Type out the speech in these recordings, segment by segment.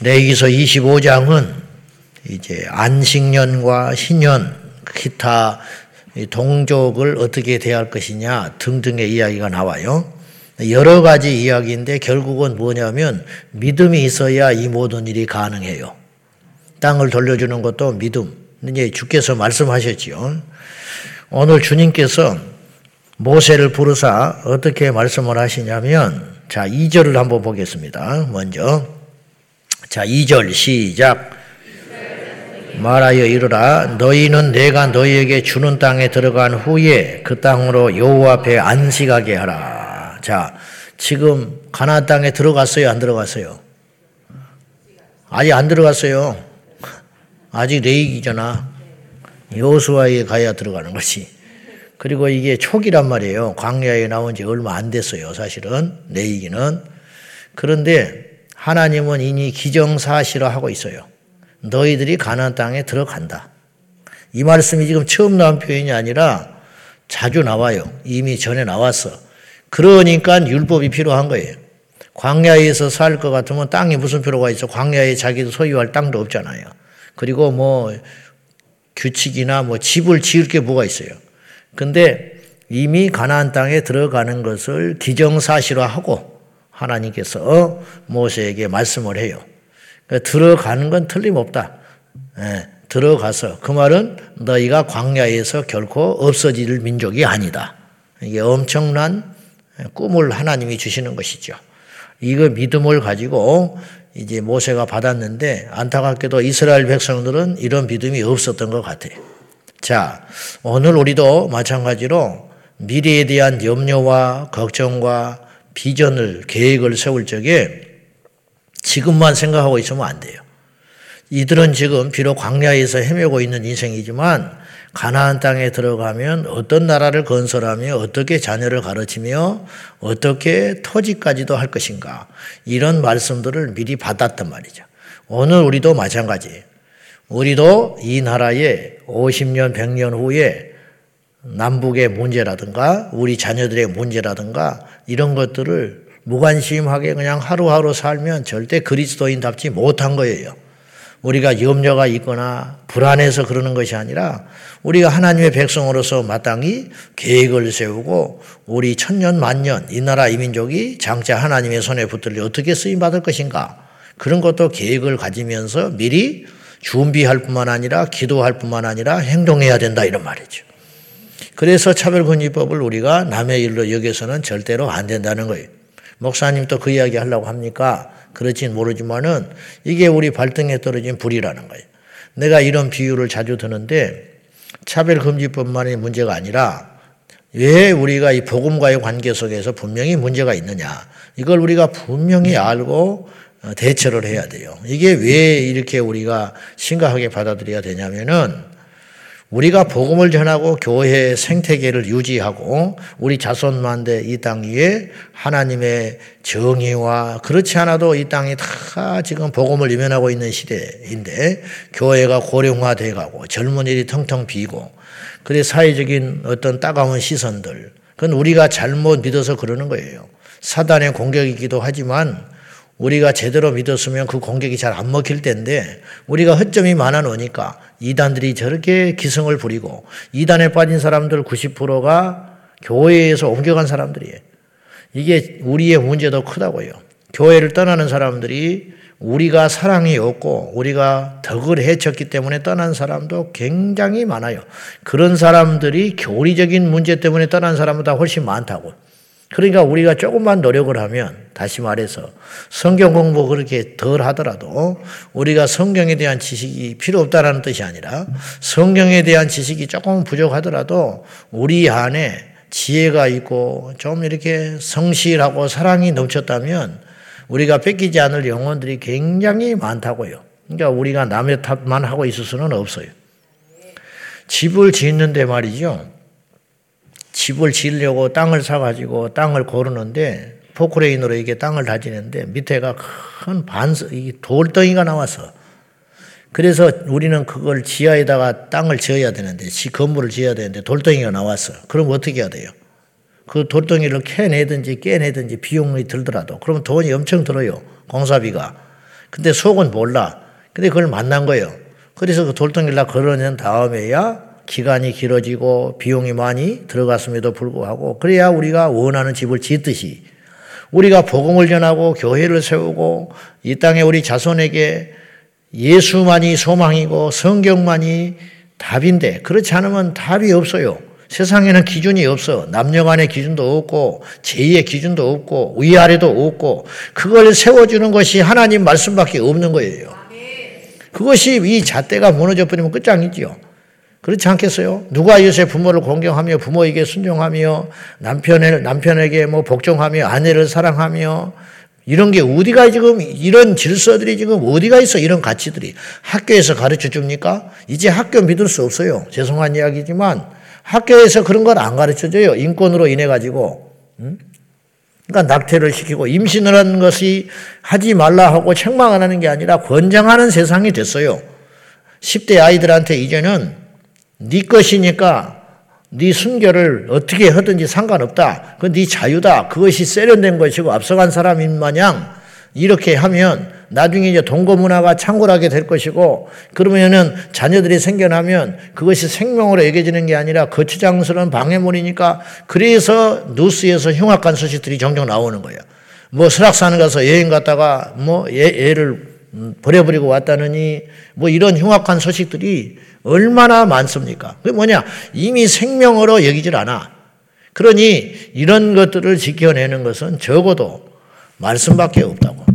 레기서 25장은 이제 안식년과 신년, 기타 동족을 어떻게 대할 것이냐 등등의 이야기가 나와요. 여러 가지 이야기인데 결국은 뭐냐면 믿음이 있어야 이 모든 일이 가능해요. 땅을 돌려주는 것도 믿음. 이제 주께서 말씀하셨지요. 오늘 주님께서 모세를 부르사 어떻게 말씀을 하시냐면 자, 2절을 한번 보겠습니다. 먼저 자, 2절 시작. 말하여 이르라 너희는 내가 너희에게 주는 땅에 들어간 후에 그 땅으로 여호와 앞에 안식하게 하라. 자, 지금 가나안 땅에 들어갔어요, 안 들어갔어요? 아직 안 들어갔어요. 아직 레이기잖아. 여호수아에 가야 들어가는 것이. 그리고 이게 초기란 말이에요. 광야에 나온 지 얼마 안 됐어요. 사실은 레이기는. 그런데 하나님은 이미 기정사실화하고 있어요. 너희들이 가나안 땅에 들어간다. 이 말씀이 지금 처음 나온 표현이 아니라 자주 나와요. 이미 전에 나왔어. 그러니까 율법이 필요한 거예요. 광야에서 살 것 같으면 땅이 무슨 필요가 있어? 광야에 자기도 소유할 땅도 없잖아요. 그리고 뭐 규칙이나 뭐 집을 지을 게 뭐가 있어요. 근데 이미 가나안 땅에 들어가는 것을 기정사실화하고 하나님께서 모세에게 말씀을 해요. 그러니까 들어가는 건 틀림없다. 예, 들어가서 그 말은 너희가 광야에서 결코 없어질 민족이 아니다. 이게 엄청난 꿈을 하나님이 주시는 것이죠. 이거 믿음을 가지고 이제 모세가 받았는데 안타깝게도 이스라엘 백성들은 이런 믿음이 없었던 것 같아요. 자, 오늘 우리도 마찬가지로 미래에 대한 염려와 걱정과 비전을 계획을 세울 적에 지금만 생각하고 있으면 안 돼요. 이들은 지금 비록 광야에서 헤매고 있는 인생이지만 가나안 땅에 들어가면 어떤 나라를 건설하며 어떻게 자녀를 가르치며 어떻게 토지까지도 할 것인가 이런 말씀들을 미리 받았단 말이죠. 오늘 우리도 마찬가지예요. 우리도 이 나라에 50년, 100년 후에 남북의 문제라든가 우리 자녀들의 문제라든가 이런 것들을 무관심하게 그냥 하루하루 살면 절대 그리스도인답지 못한 거예요. 우리가 염려가 있거나 불안해서 그러는 것이 아니라 우리가 하나님의 백성으로서 마땅히 계획을 세우고 우리 천년 만년 이 나라 이민족이 장차 하나님의 손에 붙들려 어떻게 쓰임 받을 것인가 그런 것도 계획을 가지면서 미리 준비할 뿐만 아니라 기도할 뿐만 아니라 행동해야 된다 이런 말이죠. 그래서 차별금지법을 우리가 남의 일로 여기서는 절대로 안 된다는 거예요. 목사님 또 그 이야기 하려고 합니까? 그렇진 모르지만은 이게 우리 발등에 떨어진 불이라는 거예요. 내가 이런 비유를 자주 드는데 차별금지법만의 문제가 아니라 왜 우리가 이 복음과의 관계 속에서 분명히 문제가 있느냐. 이걸 우리가 분명히 알고 어, 대처를 해야 돼요. 이게 왜 이렇게 우리가 심각하게 받아들여야 되냐면은 우리가 복음을 전하고 교회 생태계를 유지하고 우리 자손만대 이 땅 위에 하나님의 정의와 그렇지 않아도 이 땅이 다 지금 복음을 유면하고 있는 시대인데 교회가 고령화돼 가고 젊은이들이 텅텅 비고 그래 사회적인 어떤 따가운 시선들 그건 우리가 잘못 믿어서 그러는 거예요. 사단의 공격이기도 하지만 우리가 제대로 믿었으면 그 공격이 잘 안 먹힐 텐데 우리가 허점이 많아 놓으니까 이단들이 저렇게 기승을 부리고 이단에 빠진 사람들 90%가 교회에서 옮겨간 사람들이에요. 이게 우리의 문제도 크다고요. 교회를 떠나는 사람들이 우리가 사랑이 없고 우리가 덕을 해쳤기 때문에 떠난 사람도 굉장히 많아요. 그런 사람들이 교리적인 문제 때문에 떠난 사람보다 훨씬 많다고. 그러니까 우리가 조금만 노력을 하면 다시 말해서 성경 공부 그렇게 덜 하더라도 우리가 성경에 대한 지식이 필요 없다라는 뜻이 아니라 성경에 대한 지식이 조금 부족하더라도 우리 안에 지혜가 있고 좀 이렇게 성실하고 사랑이 넘쳤다면 우리가 뺏기지 않을 영혼들이 굉장히 많다고요. 그러니까 우리가 남의 탓만 하고 있을 수는 없어요. 집을 짓는데 말이죠. 집을 지으려고 땅을 사가지고 땅을 고르는데 포크레인으로 이게 땅을 다지는데 밑에가 큰 반석, 이 돌덩이가 나와서 그래서 우리는 그걸 지하에다가 땅을 지어야 되는데, 건물을 지어야 되는데 돌덩이가 나왔어. 그럼 어떻게 해야 돼요? 그 돌덩이를 캐내든지 깨내든지 비용이 들더라도 그러면 돈이 엄청 들어요. 공사비가. 근데 속은 몰라. 근데 그걸 만난 거예요. 그래서 그 돌덩이를 걸어낸 다음에야 기간이 길어지고 비용이 많이 들어갔음에도 불구하고 그래야 우리가 원하는 집을 짓듯이 우리가 복음을 전하고 교회를 세우고 이 땅에 우리 자손에게 예수만이 소망이고 성경만이 답인데 그렇지 않으면 답이 없어요. 세상에는 기준이 없어. 남녀 간의 기준도 없고, 제2의 기준도 없고, 위아래도 없고, 그걸 세워주는 것이 하나님 말씀밖에 없는 거예요. 그것이 이 잣대가 무너져 버리면 끝장이지요. 그렇지 않겠어요? 누가 요새 부모를 공경하며 부모에게 순종하며 남편을, 남편에게 뭐 복종하며 아내를 사랑하며 이런 게 어디가 지금 이런 질서들이 지금 어디가 있어 이런 가치들이 학교에서 가르쳐 줍니까? 이제 학교 믿을 수 없어요. 죄송한 이야기지만 학교에서 그런 걸안 가르쳐 줘요. 인권으로 인해 가지고. 그러니까 낙태를 시키고 임신을 하는 것이 하지 말라 하고 책망을 하는 게 아니라 권장하는 세상이 됐어요. 10대 아이들한테 이제는 네 것이니까 네 순결을 어떻게 하든지 상관없다. 그네 자유다. 그것이 세련된 것이고 앞서간 사람인 마냥 이렇게 하면 나중에 이제 동거 문화가 창궐하게 될 것이고 그러면은 자녀들이 생겨나면 그것이 생명으로 여겨지는 게 아니라 거추장스러운 방해물이니까 그래서 뉴스에서 흉악한 소식들이 종종 나오는 거예요. 뭐 설악산 가서 여행 갔다가 뭐 애, 애를 버려버리고 왔다느니 뭐 이런 흉악한 소식들이 얼마나 많습니까? 그게 뭐냐? 이미 생명으로 여기질 않아. 그러니 이런 것들을 지켜내는 것은 적어도 말씀밖에 없다고.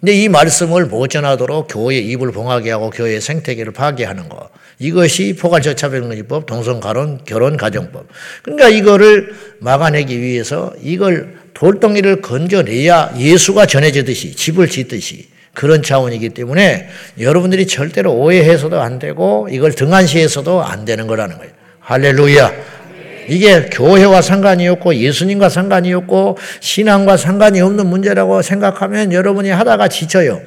근데 이 말씀을 못 전하도록 교회의 입을 봉하게 하고 교회의 생태계를 파괴하는 것. 이것이 포괄저차별금지법, 동성가론, 결혼가정법. 그러니까 이거를 막아내기 위해서 이걸 돌덩이를 건져내야 예수가 전해지듯이 집을 짓듯이 그런 차원이기 때문에 여러분들이 절대로 오해해서도 안 되고 이걸 등한시해서도 안 되는 거라는 거예요. 할렐루야. 이게 교회와 상관이 없고 예수님과 상관이 없고 신앙과 상관이 없는 문제라고 생각하면 여러분이 하다가 지쳐요.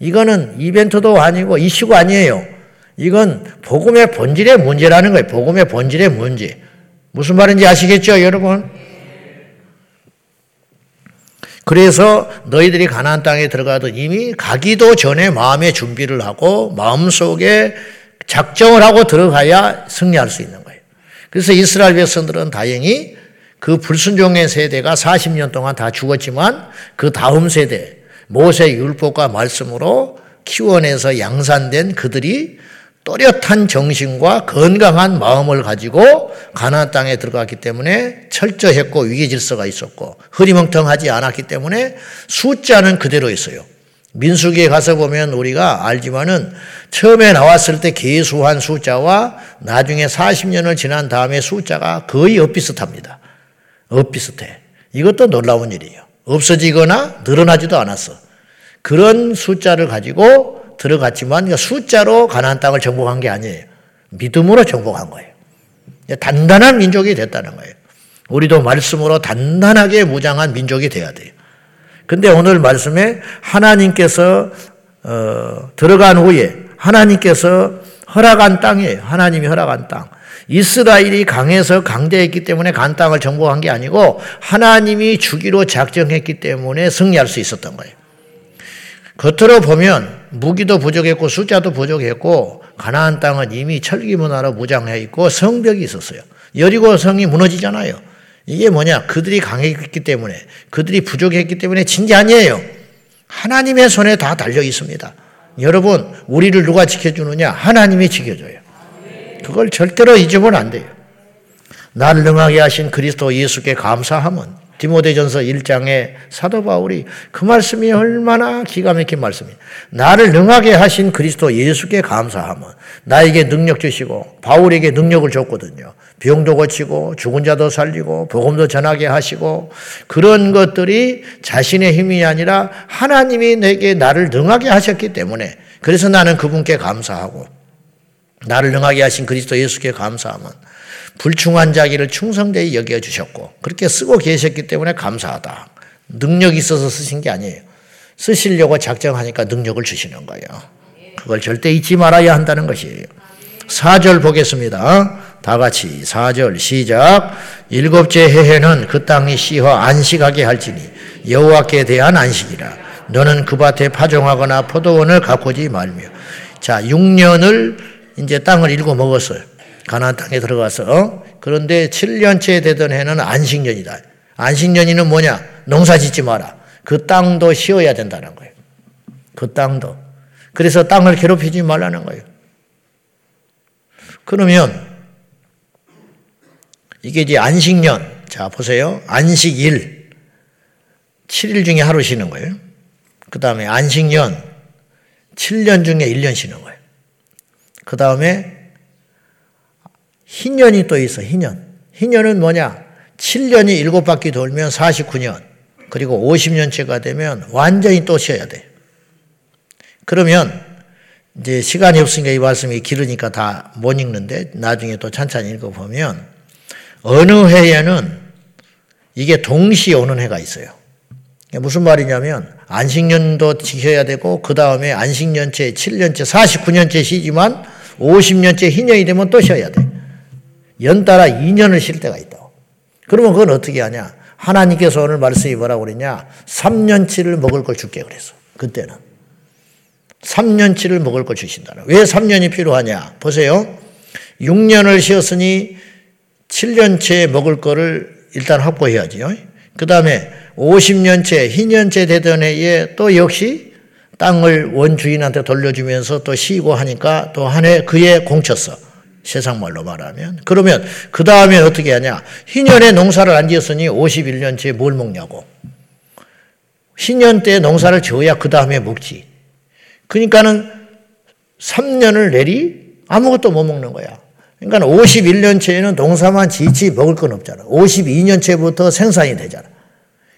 이거는 이벤트도 아니고 이슈가 아니에요. 이건 복음의 본질의 문제라는 거예요. 복음의 본질의 문제. 무슨 말인지 아시겠죠, 여러분? 그래서 너희들이 가나안 땅에 들어가도 이미 가기도 전에 마음의 준비를 하고 마음속에 작정을 하고 들어가야 승리할 수 있는 거예요. 그래서 이스라엘 백성들은 다행히 그 불순종의 세대가 40년 동안 다 죽었지만 그 다음 세대 모세 율법과 말씀으로 키워내서 양산된 그들이 또렷한 정신과 건강한 마음을 가지고 가나안 땅에 들어갔기 때문에 철저했고 위기 질서가 있었고 흐리멍텅하지 않았기 때문에 숫자는 그대로 있어요. 민수기에 가서 보면 우리가 알지만은 처음에 나왔을 때 계수한 숫자와 나중에 40년을 지난 다음에 숫자가 거의 엇비슷합니다. 엇비슷해. 이것도 놀라운 일이에요. 없어지거나 늘어나지도 않았어. 그런 숫자를 가지고 들어갔지만 숫자로 가나안 땅을 정복한 게 아니에요. 믿음으로 정복한 거예요. 단단한 민족이 됐다는 거예요. 우리도 말씀으로 단단하게 무장한 민족이 돼야 돼요. 근데 오늘 말씀에 하나님께서 어, 들어간 후에 하나님께서 허락한 땅이에요. 하나님이 허락한 땅. 이스라엘이 강해서 강대했기 때문에 간 땅을 정복한 게 아니고 하나님이 주기로 작정했기 때문에 승리할 수 있었던 거예요. 겉으로 보면 무기도 부족했고 숫자도 부족했고 가나안 땅은 이미 철기 문화로 무장해 있고 성벽이 있었어요. 여리고 성이 무너지잖아요. 이게 뭐냐? 그들이 강했기 때문에 그들이 부족했기 때문에 진 게 아니에요. 하나님의 손에 다 달려 있습니다. 여러분, 우리를 누가 지켜주느냐? 하나님이 지켜줘요. 그걸 절대로 잊으면 안 돼요. 나를 능하게 하신 그리스도 예수께 감사함은 디모데전서 1장에 사도 바울이 그 말씀이 얼마나 기가 막힌 말씀이에요. 나를 능하게 하신 그리스도 예수께 감사함은 나에게 능력 주시고 바울에게 능력을 줬거든요. 병도 고치고 죽은 자도 살리고 복음도 전하게 하시고 그런 것들이 자신의 힘이 아니라 하나님이 내게 나를 능하게 하셨기 때문에 그래서 나는 그분께 감사하고 나를 능하게 하신 그리스도 예수께 감사함은 불충한 자기를 충성되이 여겨 주셨고 그렇게 쓰고 계셨기 때문에 감사하다. 능력이 있어서 쓰신 게 아니에요. 쓰시려고 작정하니까 능력을 주시는 거예요. 그걸 절대 잊지 말아야 한다는 것이에요. 4절 보겠습니다. 다 같이 4절 시작. 일곱째 해에는 그 땅이 쉬어 안식하게 할지니 여호와께 대한 안식이라. 너는 그 밭에 파종하거나 포도원을 가꾸지 말며. 자, 6년을 이제 땅을 일고 먹었어요. 가나안 땅에 들어가서. 어? 그런데 7년째 되던 해는 안식년이다. 안식년이는 뭐냐? 농사 짓지 마라. 그 땅도 쉬어야 된다는 거예요. 그 땅도. 그래서 땅을 괴롭히지 말라는 거예요. 그러면 이게 이제 안식년. 자, 보세요. 안식일. 7일 중에 하루 쉬는 거예요. 그 다음에 안식년. 7년 중에 1년 쉬는 거예요. 그 다음에 희년이 또 있어, 희년. 희년은 뭐냐? 7년이 7바퀴 돌면 49년. 그리고 50년째가 되면 완전히 또 쉬어야 돼. 그러면 이제 시간이 없으니까 이 말씀이 길으니까 다 못 읽는데 나중에 또 찬찬히 읽어보면 어느 해에는 이게 동시에 오는 해가 있어요. 무슨 말이냐면 안식년도 지켜야 되고 그 다음에 안식년째 7년째 49년째 쉬지만 50년째 희년이 되면 또 쉬어야 돼. 연달아 2년을 쉴 때가 있다고. 그러면 그건 어떻게 하냐? 하나님께서 오늘 말씀이 뭐라고 그랬냐? 3년치를 먹을 걸 줄게 그랬어. 그때는. 3년치를 먹을 걸 주신다는. 왜 3년이 필요하냐? 보세요. 6년을 쉬었으니 7년째 먹을 거를 일단 확보해야지요. 그 다음에 50년째, 희년째 되던 해에 또 역시 땅을 원주인한테 돌려주면서 또 쉬고 하니까 또 한 해 그에 공쳤어. 세상 말로 말하면. 그러면 그 다음에 어떻게 하냐. 희년에 농사를 안 지었으니 51년째 뭘 먹냐고. 희년 때 농사를 지어야 그 다음에 먹지. 그러니까는 3년을 내리 아무것도 못 먹는 거야. 그러니까 51년째에는 농사만 지지 먹을 건 없잖아. 52년째부터 생산이 되잖아.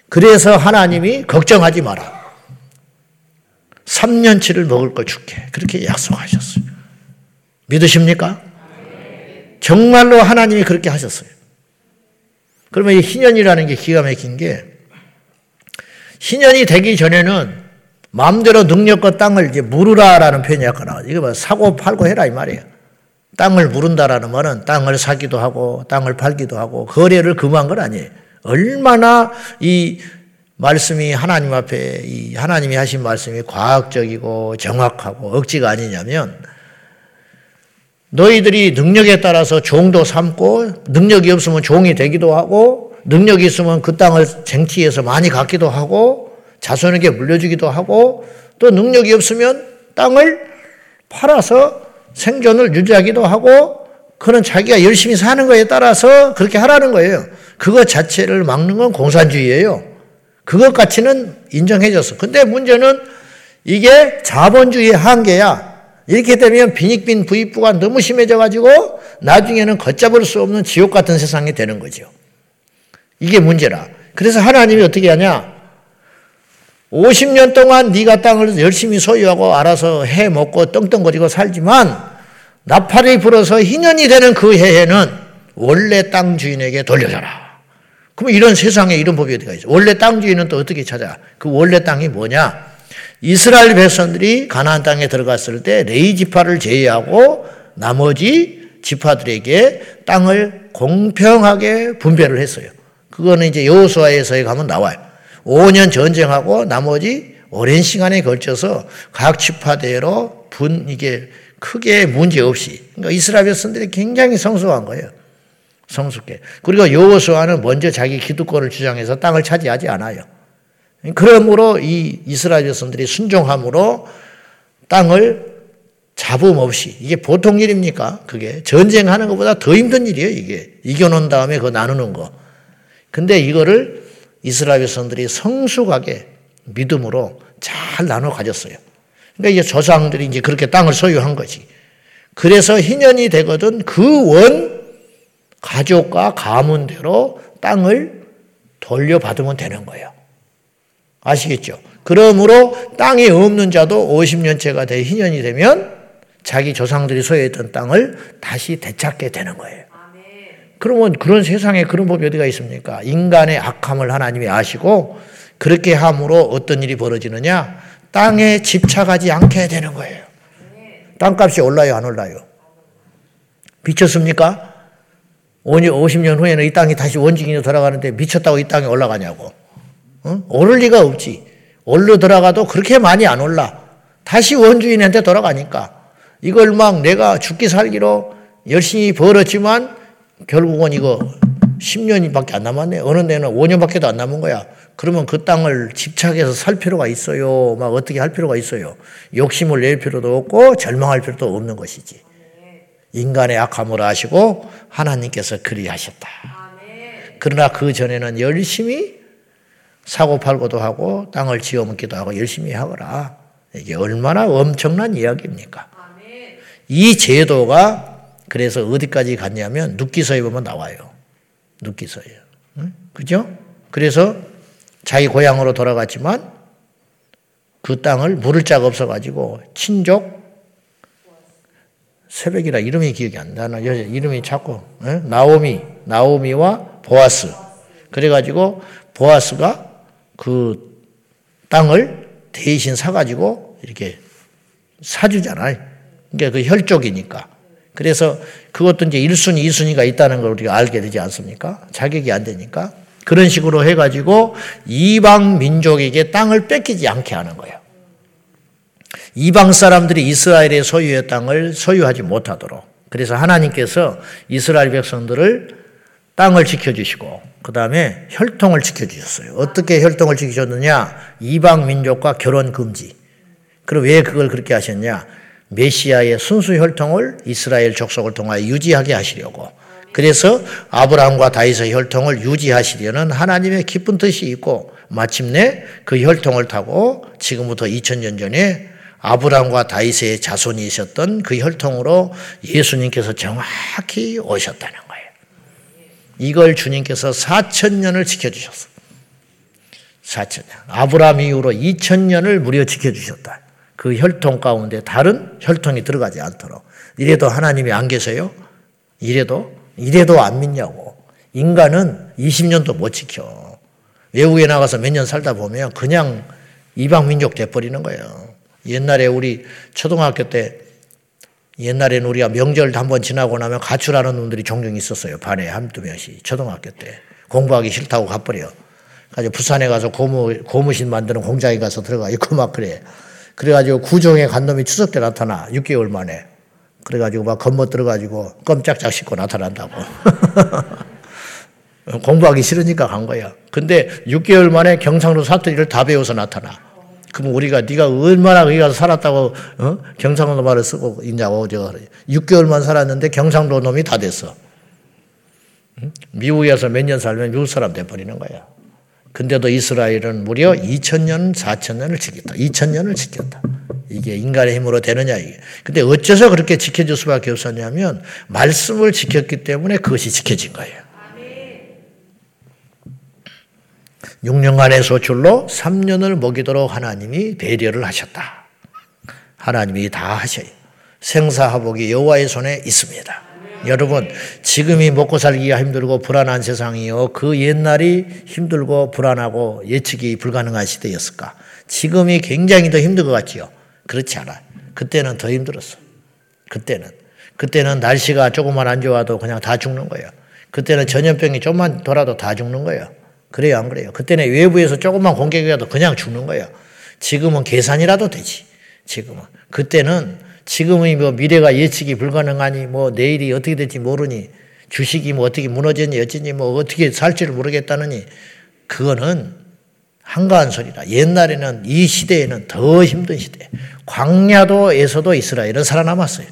그래서 하나님이 걱정하지 마라. 3년치를 먹을 걸 줄게. 그렇게 약속하셨어요. 믿으십니까? 정말로 하나님이 그렇게 하셨어요. 그러면 이 희년이라는 게 기가 막힌 게 희년이 되기 전에는 마음대로 능력과 땅을 이제 물으라라는 표현이 약간 나와. 이거 뭐 사고 팔고 해라 이 말이에요. 땅을 물은다라는 말은 땅을 사기도 하고 땅을 팔기도 하고 거래를 금한 건 아니에요. 얼마나 이 말씀이 하나님 앞에 이 하나님이 하신 말씀이 과학적이고 정확하고 억지가 아니냐면 너희들이 능력에 따라서 종도 삼고 능력이 없으면 종이 되기도 하고 능력이 있으면 그 땅을 쟁취해서 많이 갖기도 하고 자손에게 물려주기도 하고 또 능력이 없으면 땅을 팔아서 생존을 유지하기도 하고 그런 자기가 열심히 사는 거에 따라서 그렇게 하라는 거예요. 그것 자체를 막는 건 공산주의예요. 그것 가치는 인정해줬어. 근데 문제는 이게 자본주의의 한계야. 이렇게 되면 빈익빈 부익부가 너무 심해져 가지고 나중에는 걷잡을 수 없는 지옥 같은 세상이 되는 거죠. 이게 문제라. 그래서 하나님이 어떻게 하냐? 50년 동안 네가 땅을 열심히 소유하고 알아서 해 먹고 떵떵거리고 살지만 나팔이 불어서 희년이 되는 그 해에는 원래 땅 주인에게 돌려줘라. 그럼 이런 세상에 이런 법이 어디가 있어? 원래 땅 주인은 또 어떻게 찾아? 그 원래 땅이 뭐냐? 이스라엘 백성들이 가나안 땅에 들어갔을 때 레이 지파를 제외하고 나머지 지파들에게 땅을 공평하게 분배를 했어요. 그거는 이제 여호수아에서 가면 나와요. 5년 전쟁하고 나머지 오랜 시간에 걸쳐서 각 지파대로 분 이게 크게 문제 없이 그러니까 이스라엘 백성들이 굉장히 성숙한 거예요. 성숙해. 그리고 여호수아는 먼저 자기 기득권을 주장해서 땅을 차지하지 않아요. 그러므로 이 이스라엘 백성들이 순종함으로 땅을 잡음 없이 이게 보통 일입니까? 그게 전쟁하는 것보다 더 힘든 일이에요. 이게 이겨놓은 다음에 그 나누는 거. 근데 이거를 이스라엘 백성들이 성숙하게 믿음으로 잘 나눠 가졌어요. 그러니까 이제 조상들이 이제 그렇게 땅을 소유한 거지. 그래서 희년이 되거든 그 원 가족과 가문대로 땅을 돌려받으면 되는 거예요. 아시겠죠? 그러므로 땅이 없는 자도 50년째가 돼 희년이 되면 자기 조상들이 소유했던 땅을 다시 되찾게 되는 거예요. 그러면 그런 세상에 그런 법이 어디가 있습니까? 인간의 악함을 하나님이 아시고 그렇게 함으로 어떤 일이 벌어지느냐? 땅에 집착하지 않게 되는 거예요. 땅값이 올라요, 안 올라요? 미쳤습니까? 50년 후에는 이 땅이 다시 원주인으로 돌아가는데 미쳤다고 이 땅이 올라가냐고. 어? 오를 리가 없지. 올려 들어가도 그렇게 많이 안 올라. 다시 원주인한테 돌아가니까. 이걸 막 내가 죽기 살기로 열심히 벌었지만 결국은 이거 10년밖에 안 남았네. 어느 데는 5년밖에도 안 남은 거야. 그러면 그 땅을 집착해서 살 필요가 있어요. 막 어떻게 할 필요가 있어요. 욕심을 낼 필요도 없고 절망할 필요도 없는 것이지. 인간의 악함을 아시고 하나님께서 그리하셨다. 그러나 그 전에는 열심히 사고 팔고도 하고 땅을 지어 먹기도 하고 열심히 하거라. 이게 얼마나 엄청난 이야기입니까? 이 제도가 그래서 어디까지 갔냐면 눕기서에 보면 나와요. 눕기서에. 응? 그죠? 그래서 자기 고향으로 돌아갔지만 그 땅을 물을 자가 없어가지고 친족 새벽이라 이름이 기억이 안 나나 이름이 자꾸 에? 나오미 나오미와 보아스 그래가지고 보아스가 그 땅을 대신 사가지고 이렇게 사주잖아요. 그러니까 그 혈족이니까. 그래서 그것도 이제 1순위, 2순위가 있다는 걸 우리가 알게 되지 않습니까? 자격이 안 되니까. 그런 식으로 해가지고 이방 민족에게 땅을 뺏기지 않게 하는 거예요. 이방 사람들이 이스라엘의 소유의 땅을 소유하지 못하도록. 그래서 하나님께서 이스라엘 백성들을 땅을 지켜주시고, 그 다음에 혈통을 지켜주셨어요. 어떻게 혈통을 지켜줬느냐? 이방 민족과 결혼 금지. 그럼 왜 그걸 그렇게 하셨냐? 메시아의 순수 혈통을 이스라엘 족속을 통하여 유지하게 하시려고. 그래서 아브라함과 다윗의 혈통을 유지하시려는 하나님의 깊은 뜻이 있고 마침내 그 혈통을 타고 지금부터 2000년 전에 아브라함과 다윗의 자손이셨던 그 혈통으로 예수님께서 정확히 오셨다는 거예요. 이걸 주님께서 4천년을 지켜주셨어. 4천년. 아브라함 이후로 2천년을 무려 지켜주셨다. 그 혈통 가운데 다른 혈통이 들어가지 않도록. 이래도 하나님이 안 계세요? 이래도? 이래도 안 믿냐고. 인간은 20년도 못 지켜. 외국에 나가서 몇 년 살다 보면 그냥 이방 민족 돼버리는 거예요. 옛날에 우리 초등학교 때 옛날에는 우리가 명절 한번 지나고 나면 가출하는 놈들이 종종 있었어요. 반에 한두 명씩. 초등학교 때. 공부하기 싫다고 가버려. 가지고 부산에 가서 고무, 고무신 만드는 공장에 가서 들어가 있고 막 그래. 그래가지고 구정에 간 놈이 추석 때 나타나. 6개월 만에. 그래가지고 막 겉멋 들어가지고 껌짝짝 씻고 나타난다고. 공부하기 싫으니까 간 거야. 근데 6개월 만에 경상도 사투리를 다 배워서 나타나. 그럼 우리가 네가 얼마나 거기 가서 살았다고 어? 경상도 말을 쓰고 있냐고 제가 6개월만 살았는데 경상도 놈이 다 됐어. 미국에서 몇 년 살면 미국 사람 돼버리는 거야. 근데도 이스라엘은 무려 2000년, 4000년을 지켰다. 2000년을 지켰다. 이게 인간의 힘으로 되느냐 이게. 근데 어째서 그렇게 지켜줄 수밖에 없었냐면 말씀을 지켰기 때문에 그것이 지켜진 거예요. 6년간의 소출로 3년을 먹이도록 하나님이 배려를 하셨다. 하나님이 다 하셔요. 생사화복이 여호와의 손에 있습니다. 여러분, 지금이 먹고 살기가 힘들고 불안한 세상이요. 그 옛날이 힘들고 불안하고 예측이 불가능한 시대였을까? 지금이 굉장히 더 힘든 것 같지요. 그렇지 않아. 그때는 더 힘들었어. 그때는. 그때는 날씨가 조금만 안 좋아도 그냥 다 죽는 거예요. 그때는 전염병이 좀만 돌아도 다 죽는 거예요. 그래요, 안 그래요? 그때는 외부에서 조금만 공격이라도 그냥 죽는 거예요. 지금은 계산이라도 되지. 지금은. 그때는 지금의 뭐 미래가 예측이 불가능하니 뭐 내일이 어떻게 될지 모르니 주식이 뭐 어떻게 무너졌니 어쩌니 뭐 어떻게 살지를 모르겠다느니 그거는 한가한 소리다. 옛날에는 이 시대에는 더 힘든 시대. 광야도에서도 이스라엘은 살아남았어요.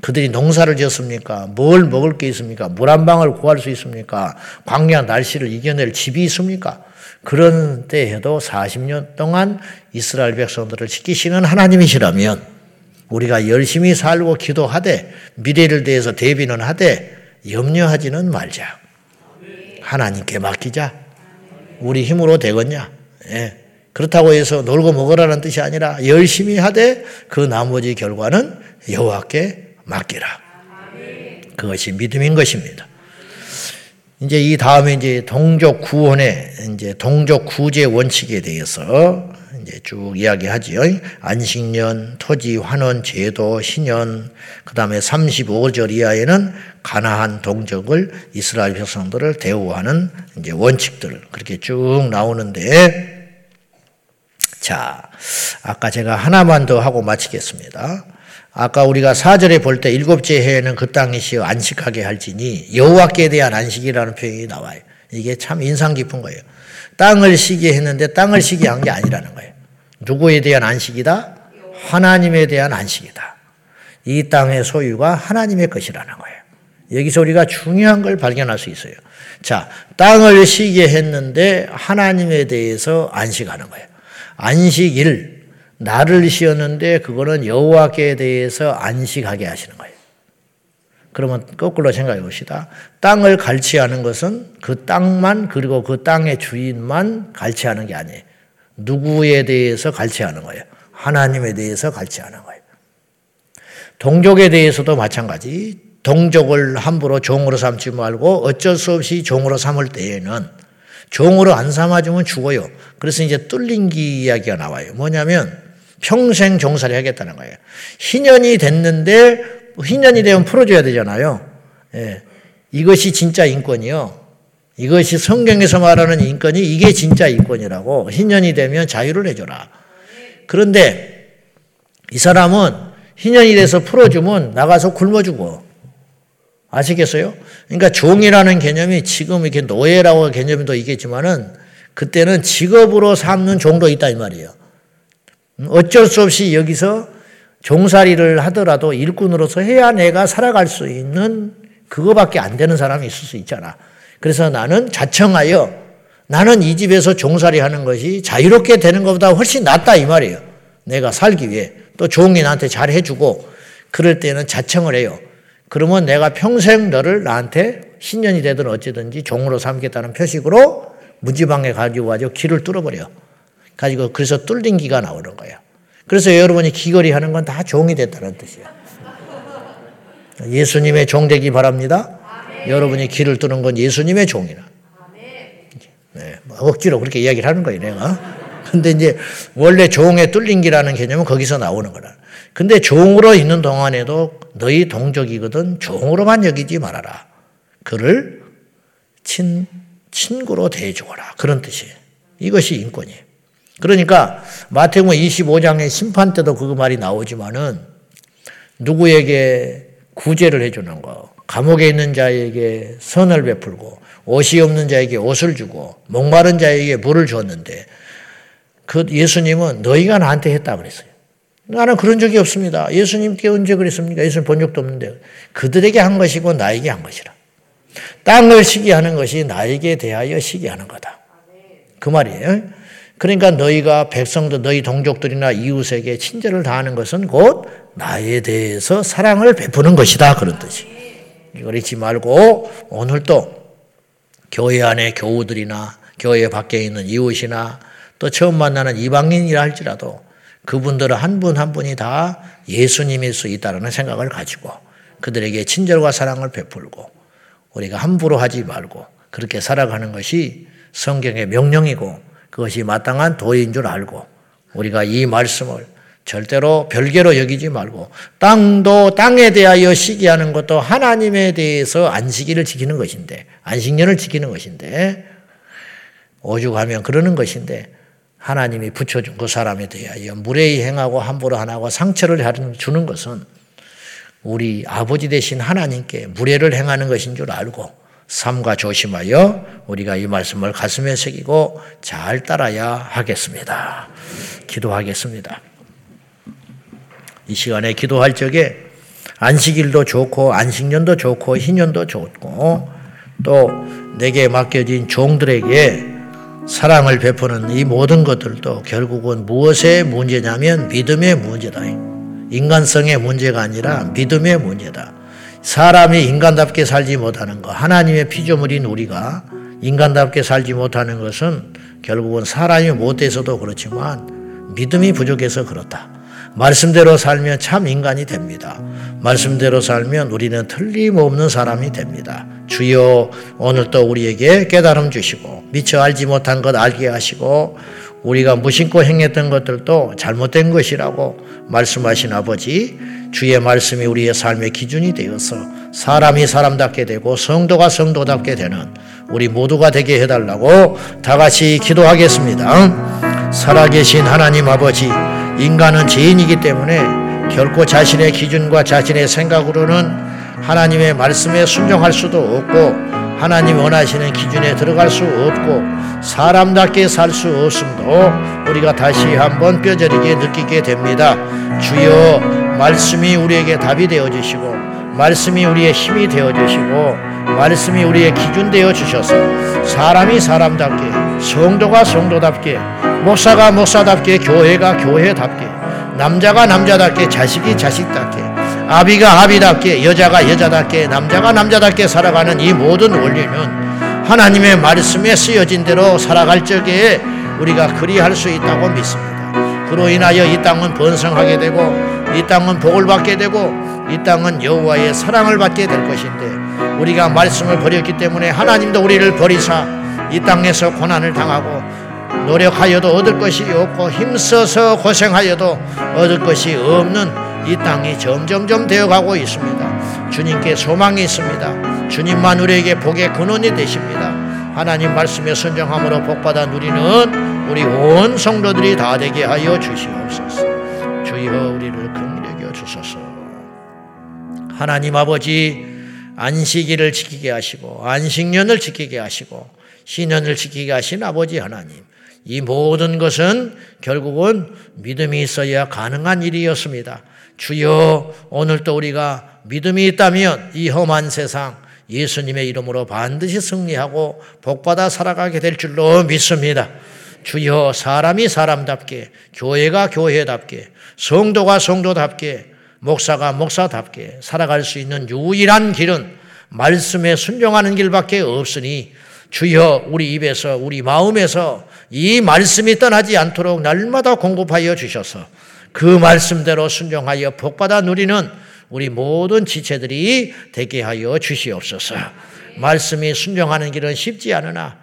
그들이 농사를 지었습니까? 뭘 먹을 게 있습니까? 물 한 방울 구할 수 있습니까? 광야 날씨를 이겨낼 집이 있습니까? 그런 때에도 40년 동안 이스라엘 백성들을 지키시는 하나님이시라면 우리가 열심히 살고 기도하되 미래를 대해서 대비는 하되 염려하지는 말자. 하나님께 맡기자. 우리 힘으로 되겠냐? 예. 그렇다고 해서 놀고 먹으라는 뜻이 아니라 열심히 하되 그 나머지 결과는 여호와께 맡기라. 그것이 믿음인 것입니다. 이제 이 다음에 이제 동족 구원의 이제 동족 구제 원칙에 대해서 이제 쭉 이야기하지요. 안식년, 토지 환원 제도, 신년, 그 다음에 35절 이하에는 가나한 동족을 이스라엘 백성들을 대우하는 이제 원칙들 그렇게 쭉 나오는데 자, 아까 제가 하나만 더 하고 마치겠습니다. 아까 우리가 사절에 볼 때 일곱째 해에는 그 땅이시여 안식하게 할지니 여호와께 대한 안식이라는 표현이 나와요. 이게 참 인상 깊은 거예요. 땅을 쉬게 했는데 땅을 쉬게 한게 아니라는 거예요. 누구에 대한 안식이다? 하나님에 대한 안식이다. 이 땅의 소유가 하나님의 것이라는 거예요. 여기서 우리가 중요한 걸 발견할 수 있어요. 자, 땅을 쉬게 했는데 하나님에 대해서 안식하는 거예요. 안식일, 나를 쉬었는데 그거는 여호와께 대해서 안식하게 하시는 거예요. 그러면 거꾸로 생각해 봅시다. 땅을 갈취하는 것은 그 땅만 그리고 그 땅의 주인만 갈취하는 게 아니에요. 누구에 대해서 갈취하는 거예요. 하나님에 대해서 갈취하는 거예요. 동족에 대해서도 마찬가지. 동족을 함부로 종으로 삼지 말고 어쩔 수 없이 종으로 삼을 때에는 종으로 안 삼아주면 죽어요. 그래서 이제 뚫린기 이야기가 나와요. 뭐냐면 평생 종살이 하겠다는 거예요. 희년이 됐는데 희년이 되면 풀어줘야 되잖아요. 예. 이것이 진짜 인권이요. 이것이 성경에서 말하는 인권이 이게 진짜 인권이라고 희년이 되면 자유를 해줘라. 그런데 이 사람은 희년이 돼서 풀어주면 나가서 굶어 죽어. 아시겠어요? 그러니까 종이라는 개념이 지금 이렇게 노예라고 개념도 있겠지만은 그때는 직업으로 삼는 종도 있다 이 말이에요. 어쩔 수 없이 여기서 종살이를 하더라도 일꾼으로서 해야 내가 살아갈 수 있는 그거밖에 안 되는 사람이 있을 수 있잖아. 그래서 나는 자청하여 나는 이 집에서 종살이 하는 것이 자유롭게 되는 것보다 훨씬 낫다 이 말이에요. 내가 살기 위해. 또 종이 나한테 잘 해주고 그럴 때는 자청을 해요. 그러면 내가 평생 너를 나한테 신년이 되든 어찌든지 종으로 삼겠다는 표식으로 문지방에 가지고 가지고 길을 뚫어버려. 가지고 그래서 뚫린 기가 나오는 거예요. 그래서 여러분이 귀걸이 하는 건 다 종이 됐다는 뜻이에요. 예수님의 종 되기 바랍니다. 아멘. 여러분이 길을 뚫는 건 예수님의 종이라. 네, 뭐 억지로 그렇게 이야기를 하는 거예요, 내가. 근데 이제 원래 종의 뚫린 기라는 개념은 거기서 나오는 거라. 근데 종으로 있는 동안에도 너희 동족이거든 종으로만 여기지 말아라. 그를 친, 친구로 대해주거라. 그런 뜻이에요. 이것이 인권이에요. 그러니까 마태복음 25장의 심판 때도 그 말이 나오지만은 누구에게 구제를 해주는 거, 감옥에 있는 자에게 선을 베풀고 옷이 없는 자에게 옷을 주고 목마른 자에게 물을 줬는데 그 예수님은 너희가 나한테 했다 그랬어요. 나는 그런 적이 없습니다. 예수님께 언제 그랬습니까? 예수님 본 적도 없는데 그들에게 한 것이고 나에게 한 것이라. 땅을 시기하는 것이 나에게 대하여 시기하는 거다. 그 말이에요. 그러니까 너희가 백성들 너희 동족들이나 이웃에게 친절을 다하는 것은 곧 나에 대해서 사랑을 베푸는 것이다 그런 뜻이. 이걸 잊지 말고 오늘도 교회 안에 교우들이나 교회 밖에 있는 이웃이나 또 처음 만나는 이방인이라 할지라도 그분들은 한 분한 한 분이 다 예수님일 수 있다는 생각을 가지고 그들에게 친절과 사랑을 베풀고 우리가 함부로 하지 말고 그렇게 살아가는 것이 성경의 명령이고 그것이 마땅한 도인 줄 알고 우리가 이 말씀을 절대로 별개로 여기지 말고 땅도 땅에 대하여 시기하는 것도 하나님에 대해서 안식일을 지키는 것인데 안식년을 지키는 것인데 오죽하면 그러는 것인데 하나님이 붙여준 그 사람에 대하여 무례히 행하고 함부로 안 하고 상처를 주는 것은 우리 아버지 되신 하나님께 무례를 행하는 것인 줄 알고 삼가 조심하여 우리가 이 말씀을 가슴에 새기고 잘 따라야 하겠습니다. 기도하겠습니다. 이 시간에 기도할 적에 안식일도 좋고 안식년도 좋고 희년도 좋고 또 내게 맡겨진 종들에게 사랑을 베푸는 이 모든 것들도 결국은 무엇의 문제냐면 믿음의 문제다. 인간성의 문제가 아니라 믿음의 문제다. 사람이 인간답게 살지 못하는 것, 하나님의 피조물인 우리가 인간답게 살지 못하는 것은 결국은 사람이 못돼서도 그렇지만 믿음이 부족해서 그렇다. 말씀대로 살면 참 인간이 됩니다. 말씀대로 살면 우리는 틀림없는 사람이 됩니다. 주여 오늘 또 우리에게 깨달음 주시고 미처 알지 못한 것 알게 하시고 우리가 무심코 행했던 것들도 잘못된 것이라고 말씀하신 아버지 주의 말씀이 우리의 삶의 기준이 되어서 사람이 사람답게 되고 성도가 성도답게 되는 우리 모두가 되게 해달라고 다 같이 기도하겠습니다. 살아계신 하나님 아버지, 인간은 죄인이기 때문에 결코 자신의 기준과 자신의 생각으로는 하나님의 말씀에 순종할 수도 없고 하나님 원하시는 기준에 들어갈 수 없고 사람답게 살 수 없음도 우리가 다시 한번 뼈저리게 느끼게 됩니다. 주여 말씀이 우리에게 답이 되어 주시고 말씀이 우리의 힘이 되어 주시고 말씀이 우리의 기준 되어 주셔서 사람이 사람답게 성도가 성도답게 목사가 목사답게 교회가 교회답게 남자가 남자답게 자식이 자식답게 아비가 아비답게 여자가 여자답게 남자가 남자답게 살아가는 이 모든 원리는 하나님의 말씀에 쓰여진 대로 살아갈 적에 우리가 그리할 수 있다고 믿습니다. 그로 인하여 이 땅은 번성하게 되고 이 땅은 복을 받게 되고 이 땅은 여호와의 사랑을 받게 될 것인데 우리가 말씀을 버렸기 때문에 하나님도 우리를 버리사 이 땅에서 고난을 당하고 노력하여도 얻을 것이 없고 힘써서 고생하여도 얻을 것이 없는 이 땅이 점점점 되어가고 있습니다. 주님께 소망이 있습니다. 주님만 우리에게 복의 근원이 되십니다. 하나님 말씀에 순종함으로 복받아 누리는 우리 온 성도들이 다 되게 하여 주시옵소서. 주여 우리를 여겨 주소서. 하나님 아버지 안식일을 지키게 하시고 안식년을 지키게 하시고 신년을 지키게 하신 아버지 하나님. 이 모든 것은 결국은 믿음이 있어야 가능한 일이었습니다. 주여 오늘도 우리가 믿음이 있다면 이 험한 세상 예수님의 이름으로 반드시 승리하고 복받아 살아가게 될 줄로 믿습니다. 주여 사람이 사람답게 교회가 교회답게 성도가 성도답게 목사가 목사답게 살아갈 수 있는 유일한 길은 말씀에 순종하는 길밖에 없으니 주여 우리 입에서 우리 마음에서 이 말씀이 떠나지 않도록 날마다 공급하여 주셔서 그 말씀대로 순종하여 복받아 누리는 우리 모든 지체들이 되게 하여 주시옵소서. 말씀이 순종하는 길은 쉽지 않으나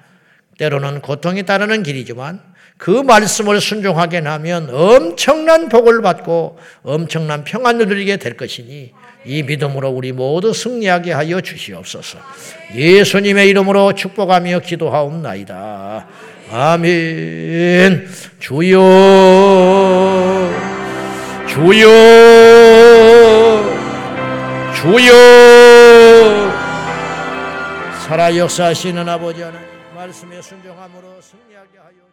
때로는 고통이 따르는 길이지만 그 말씀을 순종하게 하면 엄청난 복을 받고 엄청난 평안을 누리게 될 것이니 이 믿음으로 우리 모두 승리하게 하여 주시옵소서. 예수님의 이름으로 축복하며 기도하옵나이다. 아멘. 주여, 주여, 주여. 살아 역사하시는 아버지 하나님, 말씀에 순종함으로 승리하게 하여.